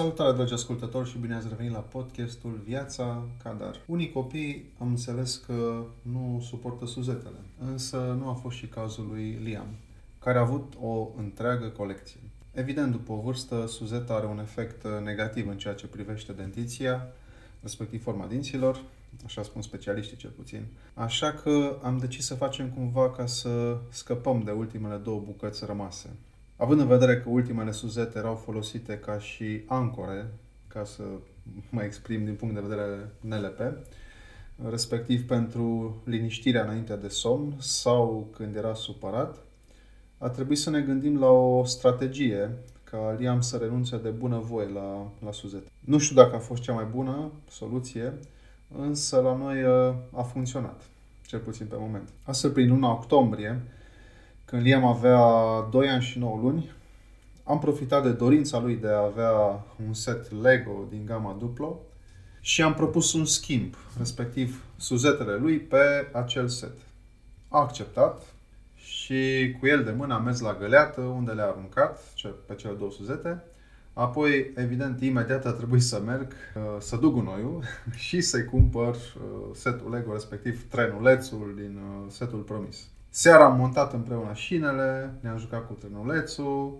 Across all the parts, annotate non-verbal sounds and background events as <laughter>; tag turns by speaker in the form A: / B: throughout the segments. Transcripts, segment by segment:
A: Salutare, dragi ascultători, și bine ați revenit la podcastul Viața Cadar. Unii copii am înțeles că nu suportă suzetele, însă nu a fost și cazul lui Liam, care a avut o întreagă colecție. Evident, după o vârstă, suzeta are un efect negativ în ceea ce privește dentiția, respectiv forma dinților, așa spun specialiștii cel puțin. Așa că am decis să facem cumva ca să scăpăm de ultimele două bucăți rămase. Având în vedere că ultimele suzete erau folosite ca și ancore, ca să mă exprim din punct de vedere NLP, respectiv pentru liniștirea înainte de somn sau când era supărat, a trebuit să ne gândim la o strategie ca Liam să renunțe de bună voie la, la suzete. Nu știu dacă a fost cea mai bună soluție, însă la noi uh, a funcționat, cel puțin pe moment. Astfel, prin luna octombrie, când Liam avea 2 ani și 9 luni, am profitat de dorința lui de a avea un set Lego din gama Duplo și am propus un schimb, respectiv suzetele lui pe acel set. A acceptat și cu el de mână am mers la găleată unde le-a aruncat pe cele două suzete. Apoi, evident, imediat a trebuit să merg, uh, să duc gunoiul <laughs> și să-i cumpăr uh, setul Lego, respectiv trenulețul din uh, setul promis. Seara am montat împreună șinele, ne-am jucat cu trenulețul,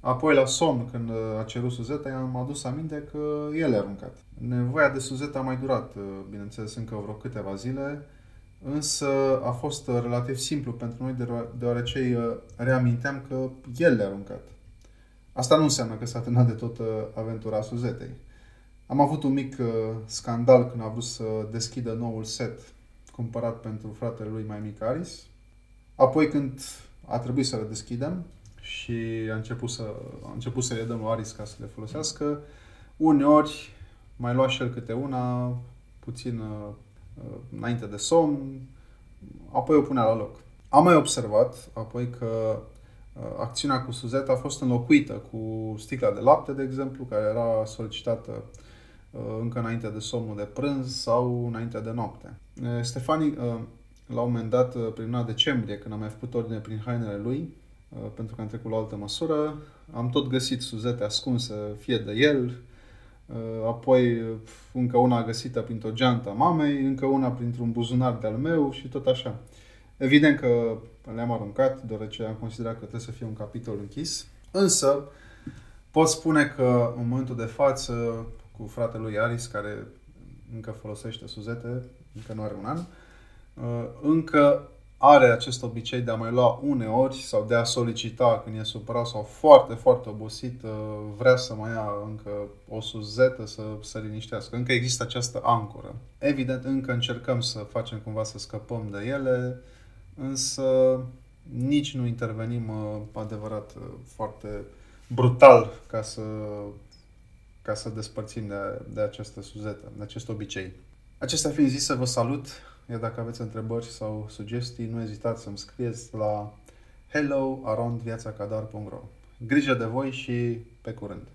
A: apoi la somn, când a cerut suzeta, i-am adus aminte că el a aruncat. Nevoia de suzeta a mai durat, bineînțeles, încă vreo câteva zile, însă a fost relativ simplu pentru noi, deoarece îi reaminteam că el le-a aruncat. Asta nu înseamnă că s-a terminat de tot aventura suzetei. Am avut un mic scandal când a vrut să deschidă noul set cumpărat pentru fratele lui mai mic Aris, Apoi când a trebuit să le deschidem și a început să, a început să le dăm lui Aris ca să le folosească, uneori mai lua și el câte una, puțin uh, înainte de somn, apoi o punea la loc. Am mai observat apoi că uh, acțiunea cu Suzeta a fost înlocuită cu sticla de lapte, de exemplu, care era solicitată uh, încă înainte de somnul de prânz sau înainte de noapte. Stefani la un moment dat, uh, prin luna decembrie, când am mai făcut ordine prin hainele lui, uh, pentru că am trecut la altă măsură, am tot găsit suzete ascunse, fie de el, uh, apoi încă una găsită printr-o geantă a mamei, încă una printr-un buzunar de-al meu și tot așa. Evident că le-am aruncat, deoarece am considerat că trebuie să fie un capitol închis, însă pot spune că în momentul de față, cu fratele lui Aris, care încă folosește suzete, încă nu are un an, Uh, încă are acest obicei de a mai lua uneori sau de a solicita când e supărat sau foarte, foarte obosit, uh, vrea să mai ia încă o suzetă să se liniștească. Încă există această ancoră. Evident, încă încercăm să facem cumva să scăpăm de ele, însă nici nu intervenim uh, adevărat foarte brutal ca să, ca să despărțim de, de această suzetă, de acest obicei. Acestea fiind zise, vă salut iar dacă aveți întrebări sau sugestii, nu ezitați să-mi scrieți la hello Grijă de voi și pe curând!